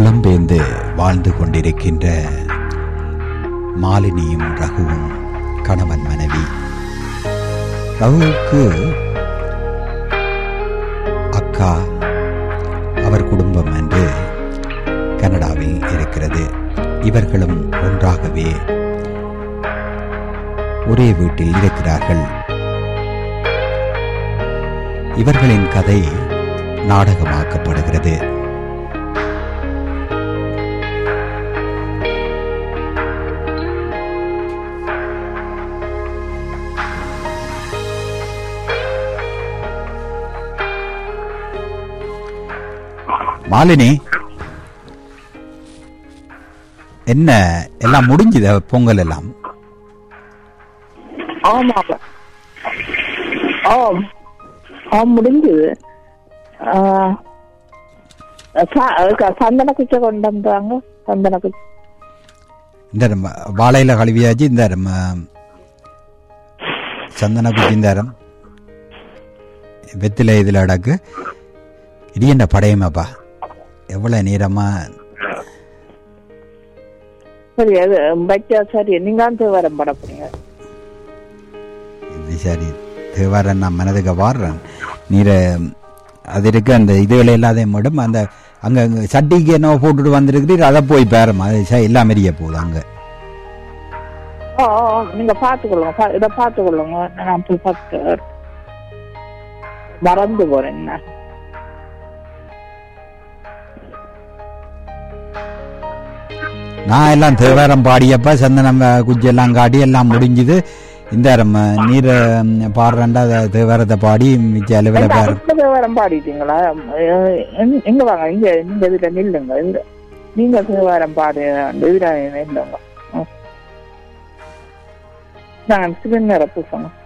புலம்பெயர்ந்து வாழ்ந்து கொண்டிருக்கின்ற மாலினியும் ரகுவும் கணவன் மனைவி. ரகுவுக்கு அக்கா அவர் குடும்பம் என்று கனடாவில் இருக்கிறது. இவர்களும் ஒன்றாகவே ஒரே வீட்டில் இருக்கிறார்கள். இவர்களின் கதை நாடகமாக்கப்படுகிறது. மாலினி என்ன எல்லாம் முடிஞ்சுத பொங்கல் எல்லாம்? ஆமாங்க ஆம். ஆ முடிஞ்சது சந்தன குச்சை கொண்டு வந்தாங்க சந்தன குச்சை இந்த வாழையில கழுவியாச்சு இந்த சந்தன குச்சி இந்தாரம் வெத்தில இதில் அடக்கு. இது என்ன படையமாப்பா? எவ்வளவு நேரமா? சரி அது பச்சா சரி இது சரி தேவாரன் நான் மனதுக்கு வாடுறேன் நீரை அது இருக்கு அந்த இதுகளை எல்லாத்தையும் மட்டும் அந்த அங்க சட்டிக்கு என்ன போட்டுட்டு வந்திருக்கிறீர் அதை போய் பேரமா அது எல்லாம் மெரிய போகுது அங்க. ஓ நீங்க பாத்துக்கொள்ளுங்க பா- இதை பாத்துக்கொள்ளுங்க நான் போய் பார்த்து மறந்து போறேன் நான். எல்லாம் தேவாரம் பாடியப்ப சந்தனம் எல்லாம் காட்டி எல்லாம் முடிஞ்சுது இந்த நீர் பாடுறேன்டா தேவாரத்தை பாடி மிச்ச அளவில் தேவாரம் பாடிட்டீங்களா எங்க- வாங்க இங்க நீங்க இதுல நில்லுங்க நீங்க தேவாரம் பாடு இதுல நில்லுங்க. நான் சிவநேர பூசங்க ம்.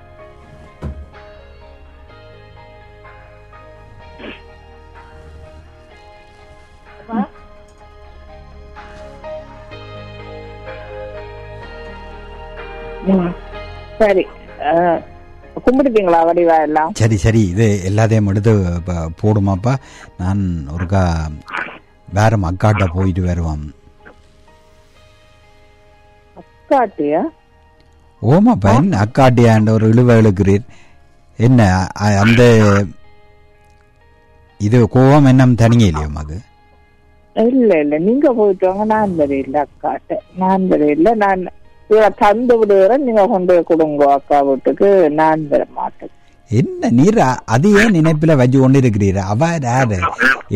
சரி. அஹ், கும்பிடுவீங்களா வடிவா எல்லாம்? சரி சரி. இது எல்லாத்தையும் எடுத்து போடுமாப்பா. நான் ஒருக்கா வேற அக்காட்ட போயிட்டு வருவான் காட்டியா ஓமாப்பா என்ன அக்காட்டியாண்ட ஒரு இழுவ இழுக்கிறீர்? என்ன அந்த இது கோவம் என்ன தனிங்க இல்லையா மகு இல்ல இல்ல. நீங்க போயிட்டு வாங்க. நான் தெரியல அக்காட்ட. நான் தெரியல நான் இவரை தந்து விடுகிறேன் நீங்க கொண்டு போய் கொடுங்க அக்கா வீட்டுக்கு. நான் தர மாட்டேன். என்ன நீரா? அதையே நினைப்பில வச்சு கொண்டு இருக்கிறீர் அவ யாரு?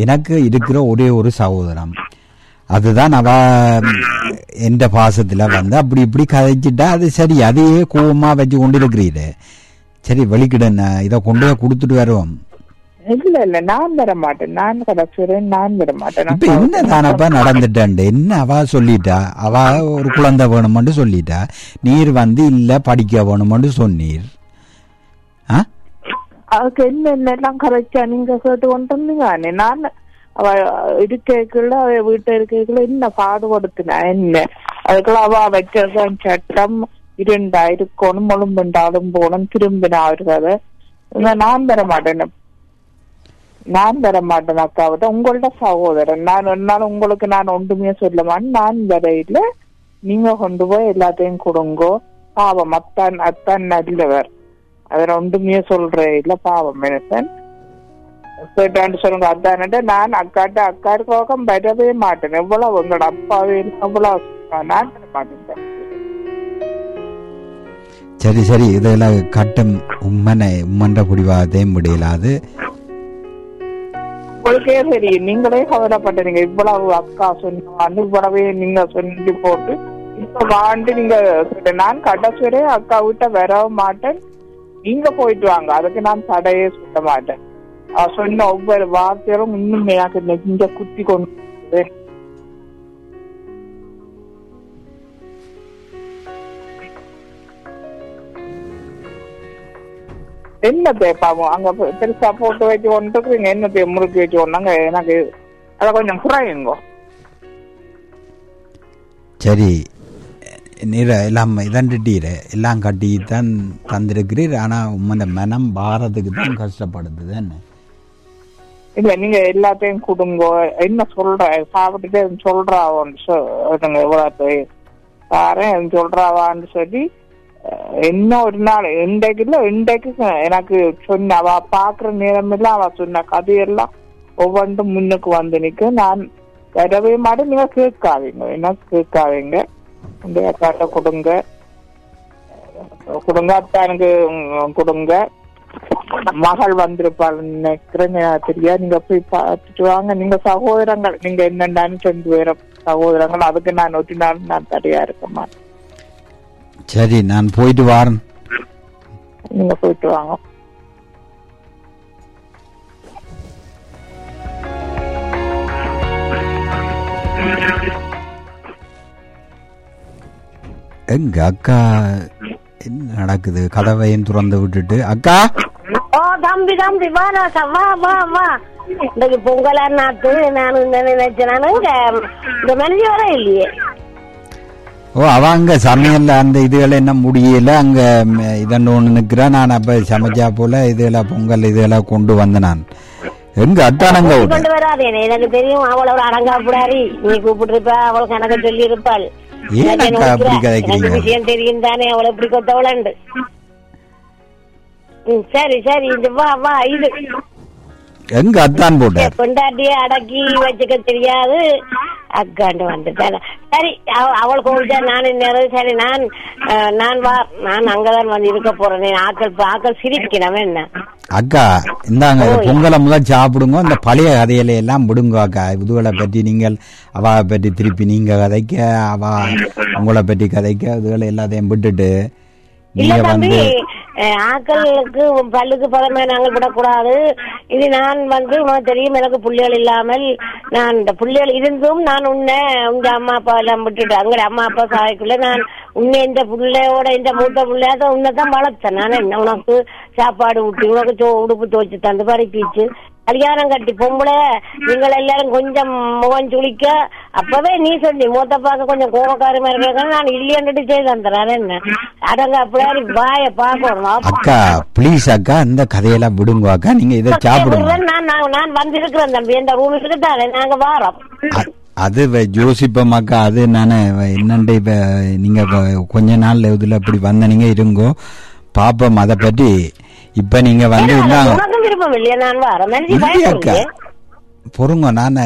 எனக்கு இருக்கிற ஒரே ஒரு சகோதரம் அதுதான் அவ எந்த பாசத்துல வந்து அப்படி இப்படி கதைச்சிட்டா அது சரி அதையே கோவமா வச்சு கொண்டு இருக்கிறீரு சரி வெளிக்கிட இதை கொண்டு போய் கொடுத்துட்டு வருவோம் இல்ல இல்ல நான் தர மாட்டேன். நான் கடைசிறேன் நான் தர மாட்டேன். இப்ப என்ன தானப்பா நடந்துட்டாண்டு என்ன அவ சொல்லிட்டா? அவ ஒரு குழந்தை வேணுமென்று சொல்லிட்டா. நீர் வந்து இல்ல படிக்க வேணுமென்று சொன்னீர். அதுக்கு என்ன என்னெல்லாம் கரைச்சா நீங்க கேட்டு கொண்டு இருந்தீங்க நான் அவ இருக்கைக்குள்ள அவ வீட்டை இருக்கைக்குள்ள என்ன பாடுபடுத்தினா? என்ன? அதுக்குள்ள அவ வச்சதான் சட்டம் இரண்டா இருக்கணும் முழும்புண்டாலும் போகணும் திரும்பினா அவர்கள் நான் தர மாட்டேன் நான் வர மாட்டேன் அக்காவிட்ட உங்கள்ட்ட சகோதரன். நான் என்னால நாள் உங்களுக்கு நான் ஒன்றுமே சொல்ல நான் வரையில நீங்க கொண்டு போய் எல்லாத்தையும் கொடுங்கோ. பாவம் அத்தான் அத்தான் நல்லவர். அதில் ஒன்றுமே சொல்றேன் இல்ல. பாவம் மனுஷன். போயிட்டான்னு சொல்லுங்க. அதான்ட்டு நான் அக்காட்ட அக்காருக்கு பக்கம் வரவே மாட்டேன். எவ்வளவு உங்களோட அப்பாவே எவ்வளவு நான் மாட்டேன் சரி சரி. இதெல்லாம் கட்டம் உம்மனை உம்மன்ற புடிவாதத்தையும் முடியலாது. உங்களுக்கே தெரியும் நீங்களே கவலைப்பட்டீங்க இவ்வளவு அக்கா சொன்னான்னு இவ்வளவே நீங்க சொல்லி போட்டு இப்ப வாண்டு நீங்க நான் கடைசி வரை அக்கா விட்ட வர மாட்டேன். நீங்க போயிட்டு வாங்க. அதுக்கு நான் தடையே சொல்ல மாட்டேன். சொன்ன ஒவ்வொரு வார்த்தையும் இன்னும் எனக்கு நெஞ்ச குத்தி கொண்டு வருது. என்ன தேப்பாவும் அங்க பெருசா போட்டு வச்சு கொண்டுருக்கீங்க என்ன தே முறுக்கி வச்சு கொண்டாங்க எனக்கு அதை கொஞ்சம் குறையுங்க. சரி. நீர எல்லாம் இதண்டுட்டீர எல்லாம் கட்டி தான் தந்திருக்கிறீர். ஆனா உம்மந்த மனம் பாரத்துக்கு தான் கஷ்டப்படுது. என்ன? இல்ல நீங்க எல்லாத்தையும் கொடுங்க. என்ன சொல்ற? சாப்பிட்டுட்டு சொல்றாவோன்னு பாரேன் சொல்றாவான்னு சொல்லி என்ன ஒரு நாள் இன்றைக்கு இல்ல இன்றைக்கு எனக்கு சொன்ன அவ பாக்குற நேரம் எல்லாம் அவ சொன்ன கதையெல்லாம் ஒவ்வொன்றும் முன்னுக்கு வந்து நிக்க நான் வரவே மாட்டேன் நீங்க கேட்காதீங்க என்ன கேட்காதீங்க? இந்த அக்காட்ட கொடுங்க. கொடுங்க அத்தானுக்கு கொடுங்க. மகள் வந்திருப்பாள் நினைக்கிறேன் தெரியா? நீங்க போய் பார்த்துட்டு வாங்க. நீங்க சகோதரங்கள் நீங்க என்னென்னு ரெண்டு பேரும் சகோதரங்கள் அதுக்கு நான் ஒட்டி நாள் நான் தடையா இருக்க மாட்டேன். சரி நான் போயிட்டு வாரேன் நீங்க போயிட்டு வாங்க எங்க அக்கா என்ன நடக்குது கதவையும் திறந்து விட்டுட்டு அக்கா ஓ தம்பி தம்பி வா ராசா வா வா வா இன்னைக்கு பொங்கலா நாத்து நான் நினைச்சேன் இந்த மனுஷி வர இல்லையே ஓ அவ அங்க சமையல்ல அந்த இதுகளை என்ன முடியல அங்க இதன்னு ஒண்ணு நிக்கிறா நான் அப்ப சமைச்சா போல இதுகளை பொங்கல் இதுகளை கொண்டு வந்தேன் நான். எங்க அத்தானங்க கொண்டு வராதே எனக்கு தெரியும் அவள் ஒரு அடங்காப்புடாரி நீ கூப்பிட்டு இருப்ப அவள் கணக்கு சொல்லி இருப்பாள் எனக்கு? எனக்கு விஷயம் தெரியும் தானே அவளை எப்படி கொத்தவளண்டு. சரி சரி இது வா வா இது. எங்க அத்தான் போட்டார்? கொண்டாட்டிய அடக்கி வச்சுக்க தெரியாது. அக்காண்டு வந்துட்டாங்க சரி அவ- அவள் கூப்பிட்டா நான் இந்நேரம் சரி நான் நான் வா நான் அங்கதான் வந்து இருக்க போறேன். ஆக்கள் ஆக்கள் சிரிக்கணும் என்ன? அக்கா இந்தாங்க இந்த பொங்கலை முதல் சாப்பிடுங்க. இந்த பழைய கதையில எல்லாம் விடுங்க அக்கா. இதுகளை பற்றி நீங்கள் அவ பற்றி திருப்பி நீங்க கதைக்க அவ உங்களை பற்றி கதைக்க இதுகளை எல்லாத்தையும் விட்டுட்டு நீங்க வந்து ஆக்களுக்கு பல்லுக்கு பதமே நாங்கள் விடக்கூடாது. இது நான் வந்து உனக்கு தெரியும் எனக்கு புள்ளிகள் இல்லாமல் நான் இந்த புள்ளிகள் இருந்தும் நான் உன்னை உங்க அம்மா அப்பா எல்லாம் விட்டுட்டு அங்க அம்மா அப்பா சாய்க்குள்ள நான் உன்னை இந்த புள்ளையோட இந்த மூத்த பிள்ளையாத உன்னைதான் வளர்த்தேன். நான் என்ன உனக்கு சாப்பாடு ஊட்டி உனக்கு சோ உடுப்பு துவைச்சு தந்து படிப்பிச்சு கல்யாணம் கட்டி பொம்பளை நீங்கள் எல்லாரும் கொஞ்சம் முகம் சுளிக்க அப்பவே நீ சொல்லி மூத்த பார்க்க கொஞ்சம் கோபக்காரமா இருக்கிறதுனால நான் இல்லையன்ட்டு செய்து தந்துறேன் என்ன? அக்கா ப்ளீஸ் அக்கா இந்த கதையெல்லாம் விடுங்க அக்கா. நீங்க இதை சாப்பிடுங்க. அது யோசிப்போம் அக்கா அது நானே என்னண்டு இப்ப நீங்க கொஞ்ச நாள் இதுல இப்படி வந்த நீங்க இருங்கோ. பாப்போம் அதை பற்றி. இப்ப நீங்க வந்து விருப்பம் இல்லையா நான் இல்லையா அக்கா. பொறுங்க நான்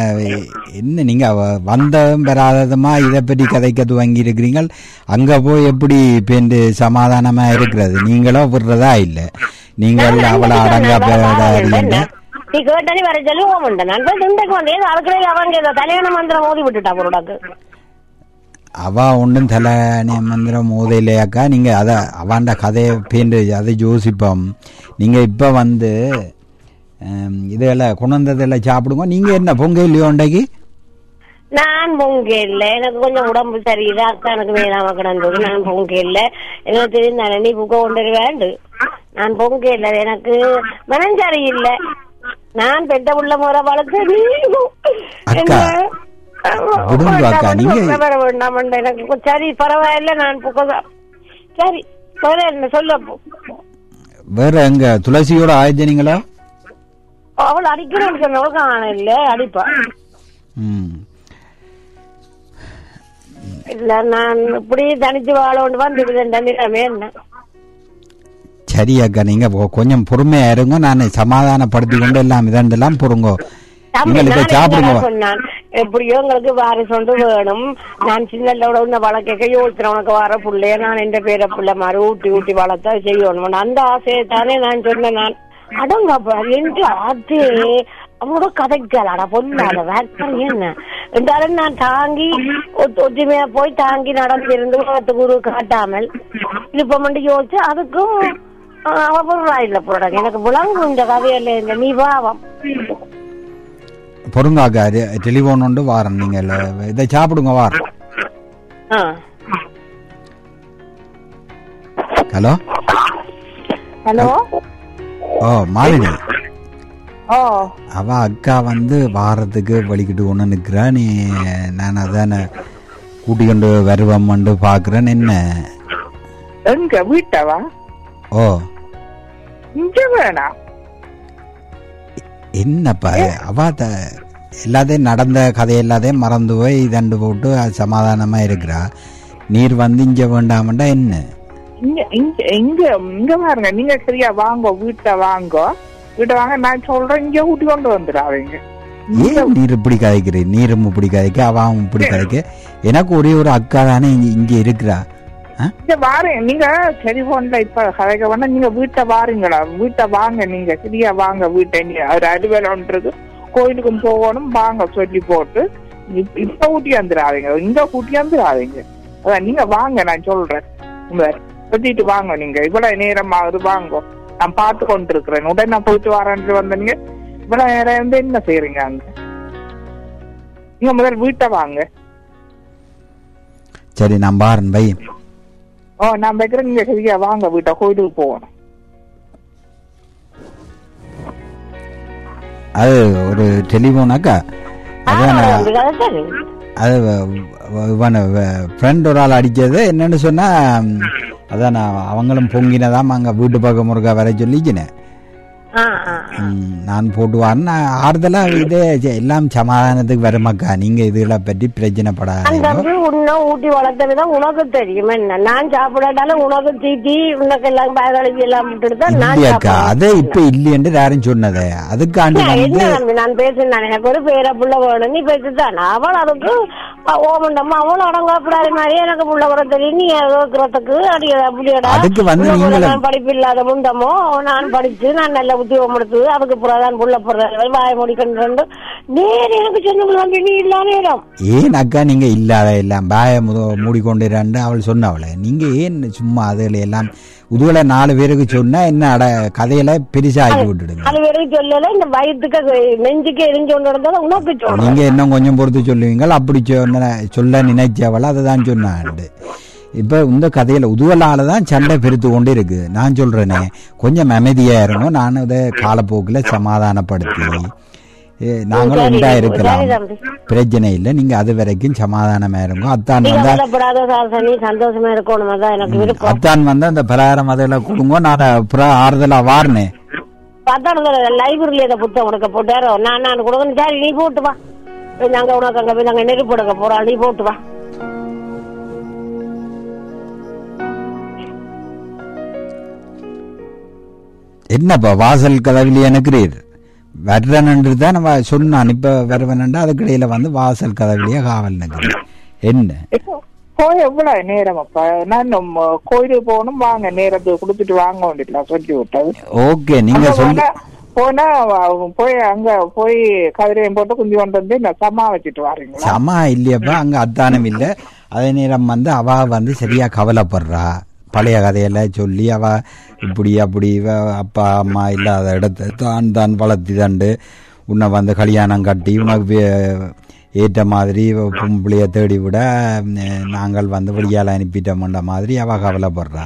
என்ன நீங்க வந்ததும் பெறாததுமா இதை பற்றி கதைக்க துவங்கி இருக்கிறீங்க அங்க போய் எப்படி பேண்டு சமாதானமா இருக்கிறது? நீங்களோ விடுறதா இல்ல? நீங்கள் அவளை அடங்க நீ கேட்டானே வர சொல்லி ஓமண்ட நான் போய் துண்டைக்கு வந்தேன். அதுக்குள்ள அவங்க ஏதோ மந்திரம் மோதி விட்டுட்டா பொருடாக்கு. அவ ஒன்றும் தலை மந்திரம் மோதையிலையாக்கா நீங்க அத அவாண்ட கதையை பேண்டு அதை யோசிப்போம் நீங்க இப்ப வந்து இதெல்லாம் கொண்டு வந்ததெல்லாம் சாப்பிடுங்க. நீங்க என்ன பொங்க இல்லையோ உண்டைக்கு நான் பொங்க இல்ல. எனக்கு கொஞ்சம் உடம்பு சரியில்லை. அக்கா எனக்கு வேணாம கிடந்தது நான் பொங்க இல்ல. எனக்கு தெரிந்தானே நீ புக்க கொண்டு வேண்டு நான் பொங்க இல்ல. எனக்கு மனம் சரியில்லை நான் பெட்ட உள்ள முறை வளர்த்து. எனக்கு சரி பரவாயில்ல. நான் புக்கதான் சரி. சரி என்ன சொல்ல போ. வேற எங்க துளசியோட ஆயுதனீங்களா அவள் அடிக்கணும்னு சொன்னவள் காண இல்ல அடிப்பா. இல்ல நான் இப்படி தனிச்சு வாழ வந்துடுதேன் நிலைமை என்ன சரி அக்கா நீங்க கொஞ்சம் பொறுமையா இருங்க. நான் சமாதானப்படுத்தி கொண்டு எல்லாம் இதெல்லாம் பொறுங்க. நான் சாப்பிடுங்க. எப்படியோ உங்களுக்கு வாரிசு ஒன்று வேணும். நான் சின்னலோட இந்த வளர்க்க யோசிக்கிறேன். உனக்கு வர புள்ளைய நான் எந்த பேர புள்ள மாதிரி ஊட்டி ஊட்டி வளர்த்தா செய்யணும். அந்த ஆசையை தானே நான் சொன்னேன் நான். அடங்கப்பா என்று ஆத்து அவனோட கதைக்கலாடா பொண்ணாட வேக்கர் என்ன? என்றாலும் நான் தாங்கி ஒத்- ஒற்றுமையா போய் தாங்கி நடந்திருந்து உலகத்து குரு காட்டாமல் இப்ப மட்டும் யோசிச்சு அதுக்கும் ஆஹ், அவ பொருளா இல்ல போடாங்க எனக்கு விளங்கும் இந்த கதையில இந்த நீ பாவம் பொறுங்க அக்கா டெலிஃபோன் உண்டு வாரம் நீங்க இதை சாப்பிடுங்க வாரம் ஹலோ? ஹலோ? ஓ மாலினி ஓ அவ அக்கா வந்து வாரத்துக்கு வலிக்கிட்டு ஒன்று நிற்கிறா நீ நான் அதான கூட்டி கொண்டு வருவம்ண்டு பார்க்குறேன் என்ன? எங்க? வீட்டவா? ஓ. இங்க வேணாம் என்னப்பா அவ எல்லாத்தையும் நடந்த கதை எல்லாத்தையும் மறந்து போய் இதண்டு போட்டு அது சமாதானமா இருக்கிறா. நீர் வந்து இங்க வேண்டாமண்டா என்ன? இங்க இங்க இங்க இங்க பாருங்க. நீங்க சரியா வாங்க வீட்டை வாங்க. வீட்டை வாங்க நான் சொல்றேன் இங்க ஊட்டி கொண்டு வந்துடாதீங்க. ஏன் நீர் இப்படி கதைக்கிறீ நீரும் இப்படி கதைக்க அவன் இப்படி கதைக்க எனக்கு ஒரே ஒரு அக்கா தானே இங்க இருக்கிறா. வாருங்க நீங்க டெலிபோன்ல இப்ப கதைக்க வேணா நீங்க வீட்டை வாருங்களா? வீட்டை வாங்க நீங்க சரியா வாங்க வீட்டை ஒரு அலுவல் ஒன்றது கோயிலுக்கும் போகணும் வாங்க சொல்லி போட்டு. இப்- இப்ப ஊட்டி வந்துடாதீங்க. இங்க கூட்டி வந்துடாதீங்க. அதான் நீங்க வாங்க நான் சொல்றேன். சொல்லிட்டு வாங்க நீங்க. இவ்வளவு நேரம் ஆகுது வாங்க. நான் பார்த்து கொண்டு இருக்கிறேன் உடனே நான் போயிட்டு வரேன்ட்டு வந்தீங்க இவ்வளவு நேரம் இருந்து என்ன செய்யறீங்க அங்க? நீங்க முதல் வீட்டை வாங்க. சரி நான் பாரன் பை ஓ நான் வைக்கிறேன். நீங்க சரியா வாங்க வீட்டை கோயிலுக்கு போகணும். அது ஒரு டெலிஃபோன் அக்கா அதான் அது ஃப்ரெண்ட் ஒரு ஆள் அடிச்சது. என்னன்னு சொன்னா அதான் நான் அவங்களும் பொங்கினதாம் அங்கே வீட்டு பக்கம் முருகா வர சொல்லிச்சினேன் நான் போட்டு வரேன் நான் ஆறுதலா இதே எல்லாம் சமாதானத்துக்கு வருமாக்கா நீங்க இதுகளை பற்றி பிரச்சனைப்படாதீங்க வந்து உன்னை ஊட்டி வளர்த்ததுதான் உனக்கு தெரியும் என்ன நான் சாப்பிடாட்டாலும் உனக்கு தீட்டி உனக்கு எல்லாம் பயகழிவு எல்லாம் இல்லையாக்கா. அது இப்ப இல்லையென்று யாரும் சொன்னது அதுக்காண்டி வந்து நான் பேசினேன் எனக்கு ஒரு பேர புள்ள வேணும் நீ பேசிட்டான் அவள் அதுக்கு ஓமண்டம்மா அவள் அடங்கப்படாத மாதிரி எனக்கு புள்ள வர தெரியும் நீ அடி அப்படியடா அதுக்கு வந்து படிப்பு இல்லாத முண்டமோ நான் படிச்சு நான் நல்ல உத்தியோகம் எடுத்து அதுக்கு புறதான் புள்ள போடுறது வாய முடிக்கணும் நேர் எனக்கு சொன்ன நம்பி நீ இல்லாத நேரம் ஏன் அக்கா நீங்க இல்லாத எல்லாம்? பாய மூடிக்கொண்டிரான்னு அவள் சொன்னவளே. நீங்க ஏன் சும்மா அதுல எல்லாம் உதுவலை நாலு பேருக்கு சொன்னா என்ன அட கதையில பெருசா ஆக்கி விட்டுடுங்க? அது வரைக்கும் சொல்லல இந்த வயிற்றுக்கு நெஞ்சுக்கு எரிஞ்சு கொண்டு இருந்தது உனக்கு சொல்றேன் நீங்க இன்னும் கொஞ்சம் பொறுத்து சொல்லுவீங்க அப்படி சொன்ன சொல்ல நினைச்சவள் அதுதான் சொன்னாண்டு. இப்ப இந்த கதையில உதுவலால தான் சண்டை பெருத்து கொண்டு இருக்கு நான் சொல்றேனே கொஞ்சம் அமைதியா இருங்க நான் இதை காலப்போக்குல சமாதானப்படுத்தி. நாங்களும் உண்டா இருக்கலாம். பிரச்சனை இல்லை நீங்க அது வரைக்கும் சமாதானமா இருங்க. அத்தான் வந்தா இருக்கணும் அத்தான் வந்து அந்த பலகாரம் அதில் கொடுங்க நான் அப்புறம் ஆறுதலா வாரினேன் லைப்ரரியில புத்தகம் கொடுக்க போட்டாரோ நான் நான் கொடுக்கணும். சரி நீ போட்டு வா. நாங்க உனக்கு அங்க போய் நாங்க நெருப்பு எடுக்க போறோம் நீ போட்டு வா. என்னப்பா வாசல் கதவிலே எனக்குறீர்? வர்றனன்று தான் நம்ம சொன்னான். இப்ப வருவனண்டா அதுக்கிடையில வந்து வாசல் கதவிலேயே காவல் நிற்கிறேன். என்ன? போய் எவ்வளவு நேரம் அப்பா? நான் கோயிலுக்கு போகணும் வாங்க. நேரத்துக்கு கொடுத்துட்டு வாங்க வேண்டியதுல சொல்லி விட்டது. ஓகே நீங்க சொல்லி. போனா- போய் அங்க போய் கதிரையும் போட்டு குஞ்சு கொண்டு வந்து சமா வச்சுட்டு வாரீங்களா? சமா இல்லையப்பா அங்க அத்தானம் இல்ல. அதே நேரம் வந்து அவ வந்து சரியா கவலைப்படுறா. பழைய கதையெல்லாம் சொல்லி அவ இப்படி அப்படி இவ அப்பா அம்மா இல்லாத இடத்த தான் தான் வளர்த்தி தண்டு. உன்னை வந்து கல்யாணம் கட்டி உனக்கு ஏற்ற மாதிரி பொம்பளைய தேடி விட நாங்கள் வந்து வெளியால அனுப்பிட்டோம்ன்ற மாதிரி அவ கவலைப்படுறா.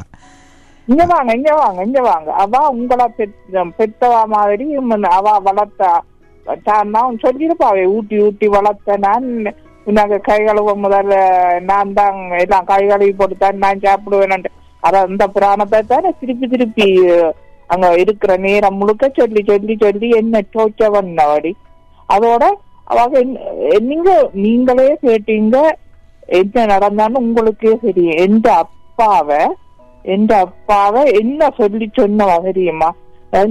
இங்க வாங்க இங்க வாங்க இங்க வாங்க. அவ உங்களை பெத்த- பெத்தவா மாதிரி அவ வளர்த்தா தான் தான் சொல்லியிருப்பாவே ஊட்டி ஊட்டி வளர்த்த நான் உனக்கு கை கழுவ முதல்ல நான் தான் எல்லாம் கை கழுவி போட்டு தான் நான் சாப்பிடுவேன் அத அந்த புராணத்தை தானே திருப்பி திருப்பி அங்க இருக்கிற நேரம் முழுக்க சொல்லி சொல்லி சொல்லி என்ன டோச்ச பண்ணவாடி அதோட அவங்க நீங்க நீங்களே கேட்டீங்க என்ன நடந்தாலும் உங்களுக்கே தெரியும். எந்த அப்பாவை எந்த அப்பாவை என்ன சொல்லி சொன்னவா தெரியுமா?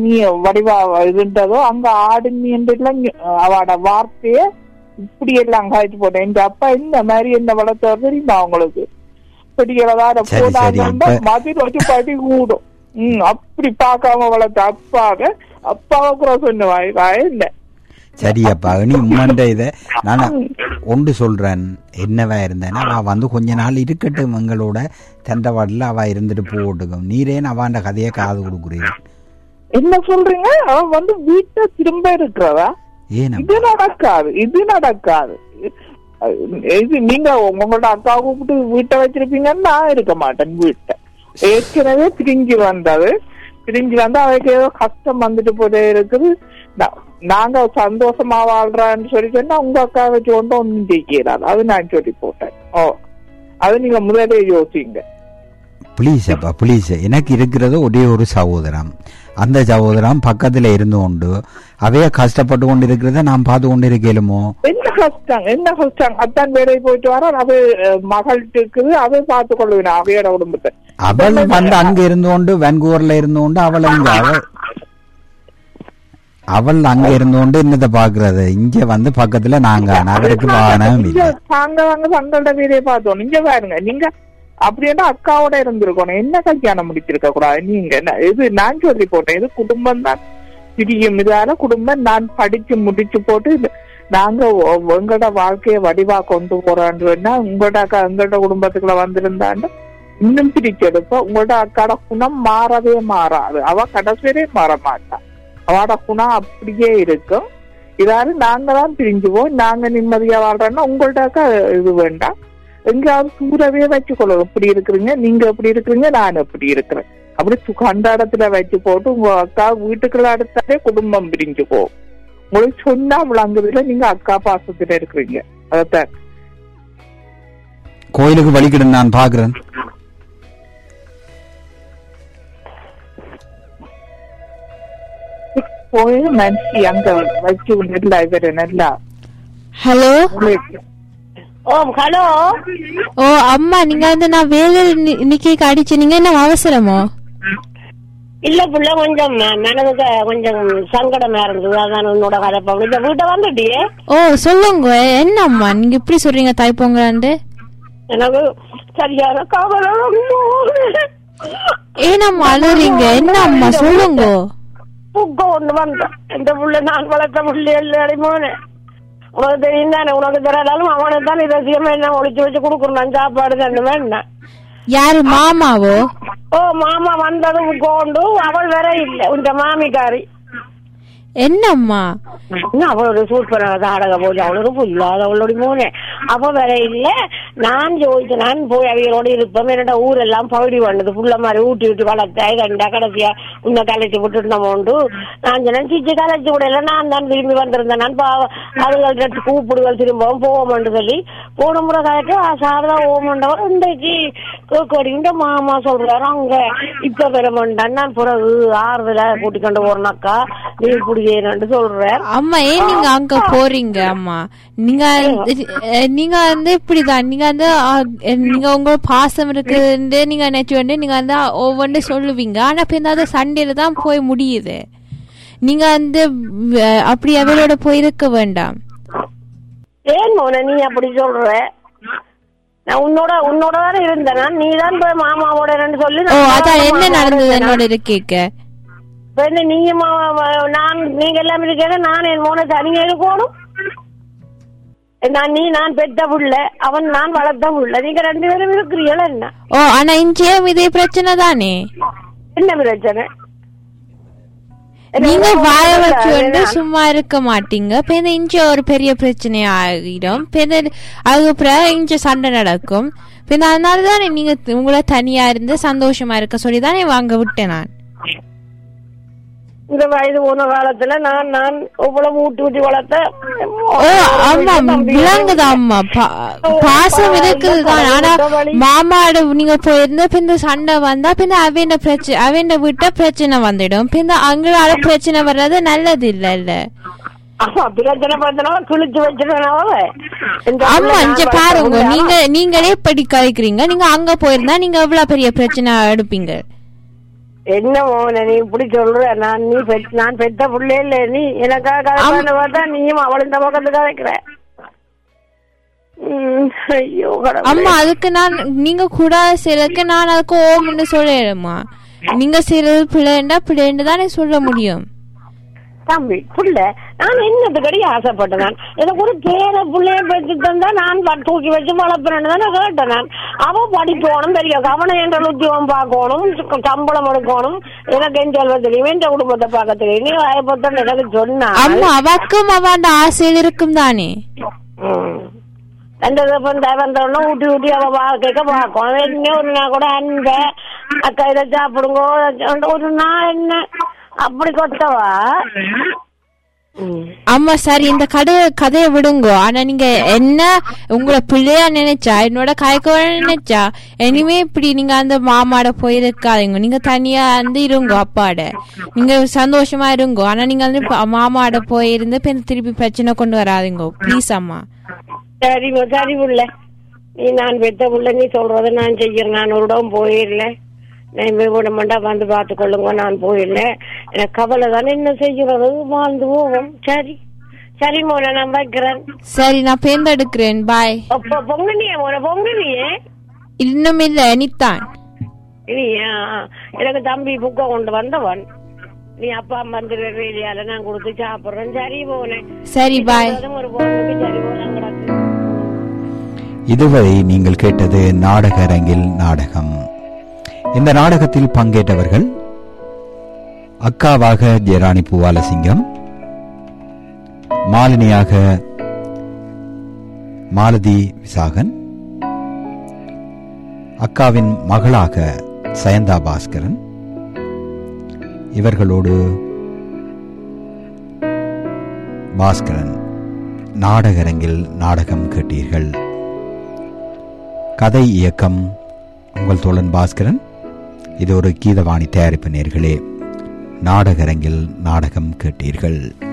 நீ வடிவா இருந்ததோ அங்க ஆடுனி என்றெல்லாம் அவட வார்த்தைய இப்படி எல்லாம் காய்ச்சி போட்டேன். எங்க அப்பா இந்த மாதிரி என்ன வளர்த்தவர் தெரியுமா அவங்களுக்கு சரி, சரி, போனாங்கன்னா மதில் வச்சு படி கூடும் உம் அப்படி பார்க்காம வளர்த்த அப்பாவை அப்பாவை கூட சொன்னவா இல்ல. சரியப்பா நீ உம்மண்ட இத நான் ஒன்று சொல்றேன். என்னவா இருந்தேன்னா அவ வந்து கொஞ்ச நாள் இருக்கட்டும் எங்களோட தண்டவாடில் அவ இருந்துட்டு போட்டுக்கும் நீரேன் அவாண்ட கதையை காது கொடுக்குறீங்க என்ன சொல்றீங்க? அவன் வந்து வீட்டை திரும்ப இருக்கிறதா? ஏன் இது நடக்காது இது நடக்காது. இது நீங்க உங்களோட அக்கா கூப்பிட்டு வீட்டை வச்சிருப்பீங்கன்னு நான் இருக்க மாட்டேன் வீட்டை. ஏற்கனவே பிரிஞ்சு வந்தது. பிரிஞ்சு வந்து அவருக்கு ஏதோ கஷ்டம் வந்துட்டு போதே இருக்குது. நாங்க சந்தோஷமா வாழ்றான்னு சொல்லி சொன்னா உங்க அக்கா வச்சு கொண்டு ஒன்றும் ஜெயிக்கிறாரு அது நான் சொல்லி போட்டேன். ஓ அது நீங்க முதலே யோசிங்க. ப்ளீஸ் அப்பா ப்ளீஸ் எனக்கு இருக்கிறது ஒரே ஒரு சகோதரம் அந்த சகோதரம் பக்கத்துல இருந்து கொண்டு அவைய கஷ்டப்பட்டு கொண்டு இருக்கிறத நான் பார்த்து கொண்டு இருக்கலுமோ என்ன கஷ்டம் என்ன கஷ்டம்? அத்தான் வேலைக்கு போயிட்டு வர அவ மகள்கிட்ட இருக்குது அவ பார்த்து கொள்ளுவேன் அவையோட குடும்பத்தை. அவள் வந்து அங்க இருந்து கொண்டு வென்கூவர்ல இருந்து கொண்டு அவள் இங்க அவள் அவள் அங்க இருந்து கொண்டு என்னத்தை பாக்குறது இங்க வந்து பக்கத்துல நாங்க அவருக்கு வாகனம் இல்லை. தாங்க வாங்க தங்களோட வீடியோ பார்த்தோம். நீங்க பாருங்க நீங்க அப்படின்னா அக்காவோட இருந்திருக்கணும் என்ன கல்யாணம் முடிச்சிருக்க கூடாது? நீங்க என்ன- இது நான் சொல்லி போட்டேன். இது குடும்பம் தான். பிரியும் இதால குடும்பம் நான் படிச்சு முடிச்சு போட்டு நாங்க ஒ- உங்களோட வாழ்க்கைய வடிவா கொண்டு போறோம்னா உங்களோட அக்கா எங்களோட குடும்பத்துக்குள்ள வந்திருந்தாண்டு இன்னும் பிரிச்செடுப்ப உங்களோட அக்காட குணம் மாறவே மாறாது. அவ கடைசி மாற மாட்டா அவட குணம் அப்படியே இருக்கும். இதால நாங்க தான் பிரிஞ்சுவோம். நாங்க நிம்மதியா வாழ்றோம்னா உங்கள்ட்ட அக்கா இது வேண்டாம். எங்கேயாவது தூரவே வச்சுக்கொள்ளும் இப்படி இருக்கிறீங்க நீங்க எப்படி இருக்கிறீங்க நான் எப்படி இருக்கிறேன். அப்படி சு- கண்ட இடத்துல வச்சு போட்டு உங்க அக்கா வீட்டுக்குள்ள அடுத்தாலே குடும்பம் பிரிஞ்சு போகும். உங்களுக்கு சொன்னா விளங்குதுல நீங்க அக்கா பாசத்துல இருக்கிறீங்க. அதான் கோயிலுக்கு வலிக்கிடும் நான் பாக்குறேன் போய் மனுஷி அங்க வச்சு நல்லா இவரு நல்லா. ஹலோ? ஹலோ? ஓ அம்மா நீங்க வந்து நான் வேலையில் நி- நிக்க அடிச்சு நீங்க என்ன அவசரமோ? இல்ல புள்ள கொஞ்சம் மனதுக்கு கொஞ்சம் சங்கடமா இருந்தது. அதான் உன்னோட கதை இந்த வீட்டை வந்துட்டியே ஓ சொல்லுங்க என்ன அம்மா நீங்க இப்படி சொல்றீங்க தாய்ப்பொங்கலாண்டு எனக்கு சரியான கவலை ஏனம்மா அழுறீங்க? என்ன அம்மா சொல்லுங்க. புக்க ஒண்ணு வந்தான் இந்த புள்ள நான் வளர்த்த புள்ளி இல்லை மோனே உனக்கு தெரியும் தானே உனக்கு தெரியாதாலும் அவனுக்கு தான் ரசியமா என்ன ஒளிச்சு வச்சு கொடுக்குறான் சாப்பாடு தண்ணுமே என்ன? யாரு மாமாவோ? ஓ மாமா வந்ததும் கொண்டு அவள் வேற இல்ல. உங்க மாமிக்காரி. என்னம்மா? இன்னும் அவளோட சூப்பர் நாடக போது அவளுக்கு புல்லாத அவளோட மூணு அப்ப வேற இல்ல நான் ஜோதிச்சு நான் போய் அவங்களோட இருப்பேன் என்னோட ஊரெல்லாம் பகுடி பண்ணது புள்ள மாதிரி ஊட்டி விட்டு வளர்த்த கண்டா கடைசியா உன்னை கலைச்சு விட்டுட்டு நம்ம உண்டு. நான் சொன்னேன் சிச்சி கலைச்சு விடல நான் தான் திரும்பி வந்திருந்தேன். நான் பாவம் அதுகள் கூப்பிடுகள் திரும்பவும் போவோம்னு சொல்லி. போன முறை கலைச்சு சாரதா ஓமண்டவர் இன்றைக்கு கேட்கடிக்கிட்ட மாமா சொல்றாரு. அங்க இப்ப பெற மாட்டான் நான் பிறகு ஆறுதல கூட்டிக்கொண்டு போறேனாக்கா நீ குடியேன்னு சொல்றேன் அம்மா ஏன் நீங்க அங்க போறீங்க அம்மா? நீங்க நீங்க வந்து இப்படிதான். நீங்க வந்து நீங்க உங்க பாசம் இருக்குன்னு நீங்க நினைச்சு வந்து நீங்க வந்து ஒவ்வொன்று சொல்லுவீங்க. ஆனா இப்ப இந்த சண்டையில தான் போய் முடியுது. நீங்க வந்து அப்படி அவரோட போயிருக்க வேண்டாம். ஏன் மோன நீ அப்படி சொல்ற? நான் உன்னோட உன்னோட தானே இருந்தேன்? நீ தான் போய் மாமாவோட சொல்லி ஓ அதான் என்ன நடந்தது? என்னோட இது கேட்க? இப்ப என்ன நீங்க மா- மா- நான் நீங்க எல்லாம் இருக்கேன் நான் என் மோனை தனியா இருக்கணும் நான் நீ நான் பெத்த புள்ள. அவன் நான் வளர்த்த புள்ள. நீங்க ரெண்டு பேரும் இருக்கிறீங்களா என்ன? ஓ ஆனா இங்கேயும் இதே பிரச்சனை தானே? என்ன பிரச்சனை? நீங்க வாய வச்சு சும்மா இருக்க மாட்டீங்க. இந்த இங்க ஒரு பெரிய பிரச்சனை ஆகிடும் இந்த அதுக்கப்புறம் இங்க சண்டை நடக்கும். இந்த அதனால தானே நீங்க உங்களை தனியா இருந்து சந்தோஷமா இருக்க சொல்லி தானே வாங்க விட்டேன் நான். இந்த வயது போன காலத்துல நான் நான் இவ்வளவு ஊட்டி ஊட்டி வளர்த்த ஆமா விளங்குதா அம்மா. பாசம் இருக்குதுதான் ஆனா மாமாட நீங்க போயிருந்தா இந்த சண்டை வந்தா இந்த அவன் பிரச்சனை அவன் விட்ட பிரச்சனை வந்துடும். இந்த அங்களால பிரச்சனை வர்றது நல்லது இல்ல இல்ல பாருங்க நீங்க நீங்களே இப்படி கழிக்கிறீங்க நீங்க அங்க போயிருந்தா நீங்க எவ்வளவு பெரிய பிரச்சனை எடுப்பீங்க? என்ன மோன நீ இப்படி சொல்ற? நான் நீ நான் பெத்த புள்ளே இல்ல. நீ எனக்காக கதைப்பான்னு பார்த்தா நீயும் அவள் இந்த பக்கத்து கதைக்கிற. அம்மா அதுக்கு நான் நீங்க கூட சிலருக்கு நான் அதுக்கு ஓம்னு சொல்லிடுமா நீங்க சிலது பிள்ளைண்டா பிள்ளைண்டு தானே சொல்ல முடியும். தம்பி புள்ள நான் என்னத்துக்கடி ஆசைப்பட்டேன். நான் எனக்கு ஒரு பேர புள்ளைய பெற்று தந்தா நான் தூக்கி வச்சு வளர்ப்பேன்னு தானே கேட்டேன் நான். அவன் படிக்கணும் பெரிய கவனம் என்ற உத்தியோகம் பார்க்கணும் சம்பளம் எடுக்கணும். எனக்கு என் செல்வ தெரியும் என் குடும்பத்தை பார்க்க தெரியும் நீ வாயப்பத்தான் எனக்கு சொன்னா அம்மா அவக்கும் அவன் ஆசையில் இருக்கும் தானே? தப்பம் தேவந்தோன்னு ஊட்டி ஊட்டி அவ வாழ்க்கைக்க பார்க்கும் என்ன ஒரு நாள் கூட அன்ப அக்கா இதை சாப்பிடுங்க ஒரு நாள் என்ன? அப்படி கொத்தவா. ஆமா சரி இந்த கதை கதையை விடுங்க. ஆனா நீங்க என்ன உங்களை பிள்ளையா நினைச்சா என்னோட கயக்க நினைச்சா இனிமே இப்படி நீங்க அந்த மாமாட போயிருக்காதீங்க நீங்க தனியா வந்து இருங்கோ அப்பாட. நீங்க சந்தோஷமா இருங்கோ. ஆனா நீங்க வந்து மாமாட போயிருந்து திருப்பி பிரச்சனை கொண்டு வராதீங்க. ப்ளீஸ் அம்மா. சரி சரி உள்ள. நீ நான் பெத்த உள்ள நீ சொல்றத நான் செய்யறேன். நான் ஒரு இடம் போயிடல விடமாட்டா வந்து பார்த்து கொள்ளுங்க நான் போயிடல எனக்கு கவலை தானே. என்ன செய்யறது வாழ்ந்து போவோம். சரி. சரி மோன நான் வைக்கிறேன். சரி நான் பேர்ந்தெடுக்கிறேன் பாய் அப்ப பொங்கனியே மோன பொங்கனியே? இன்னும் இல்ல எனித்தான் இல்லையா எனக்கு தம்பி புக்க கொண்டு வந்தவன். நீ அப்பா வந்து வேலையால நான் கொடுத்து சாப்பிடுறேன். சரி போனேன் சரி பாய் ஒரு பொண்ணுக்கு சரி போன கிடக்கு இதுவரை நீங்கள் கேட்டது நாடக அரங்கில் நாடகம். இந்த நாடகத்தில் பங்கேற்றவர்கள் அக்காவாக ஜெராணி பூவாலசிங்கம் மாலினியாக மாலதி விசாகன் அக்காவின் மகளாக சயந்தா பாஸ்கரன். இவர்களோடு பாஸ்கரன் நாடகரங்கில் நாடகம் கேட்டீர்கள். கதை இயக்கம் உங்கள் தோழன் பாஸ்கரன். இது ஒரு கீதவாணி தயாரிப்பு நேர்களே. நாடகரங்கில் நாடகம் கேட்டீர்கள்.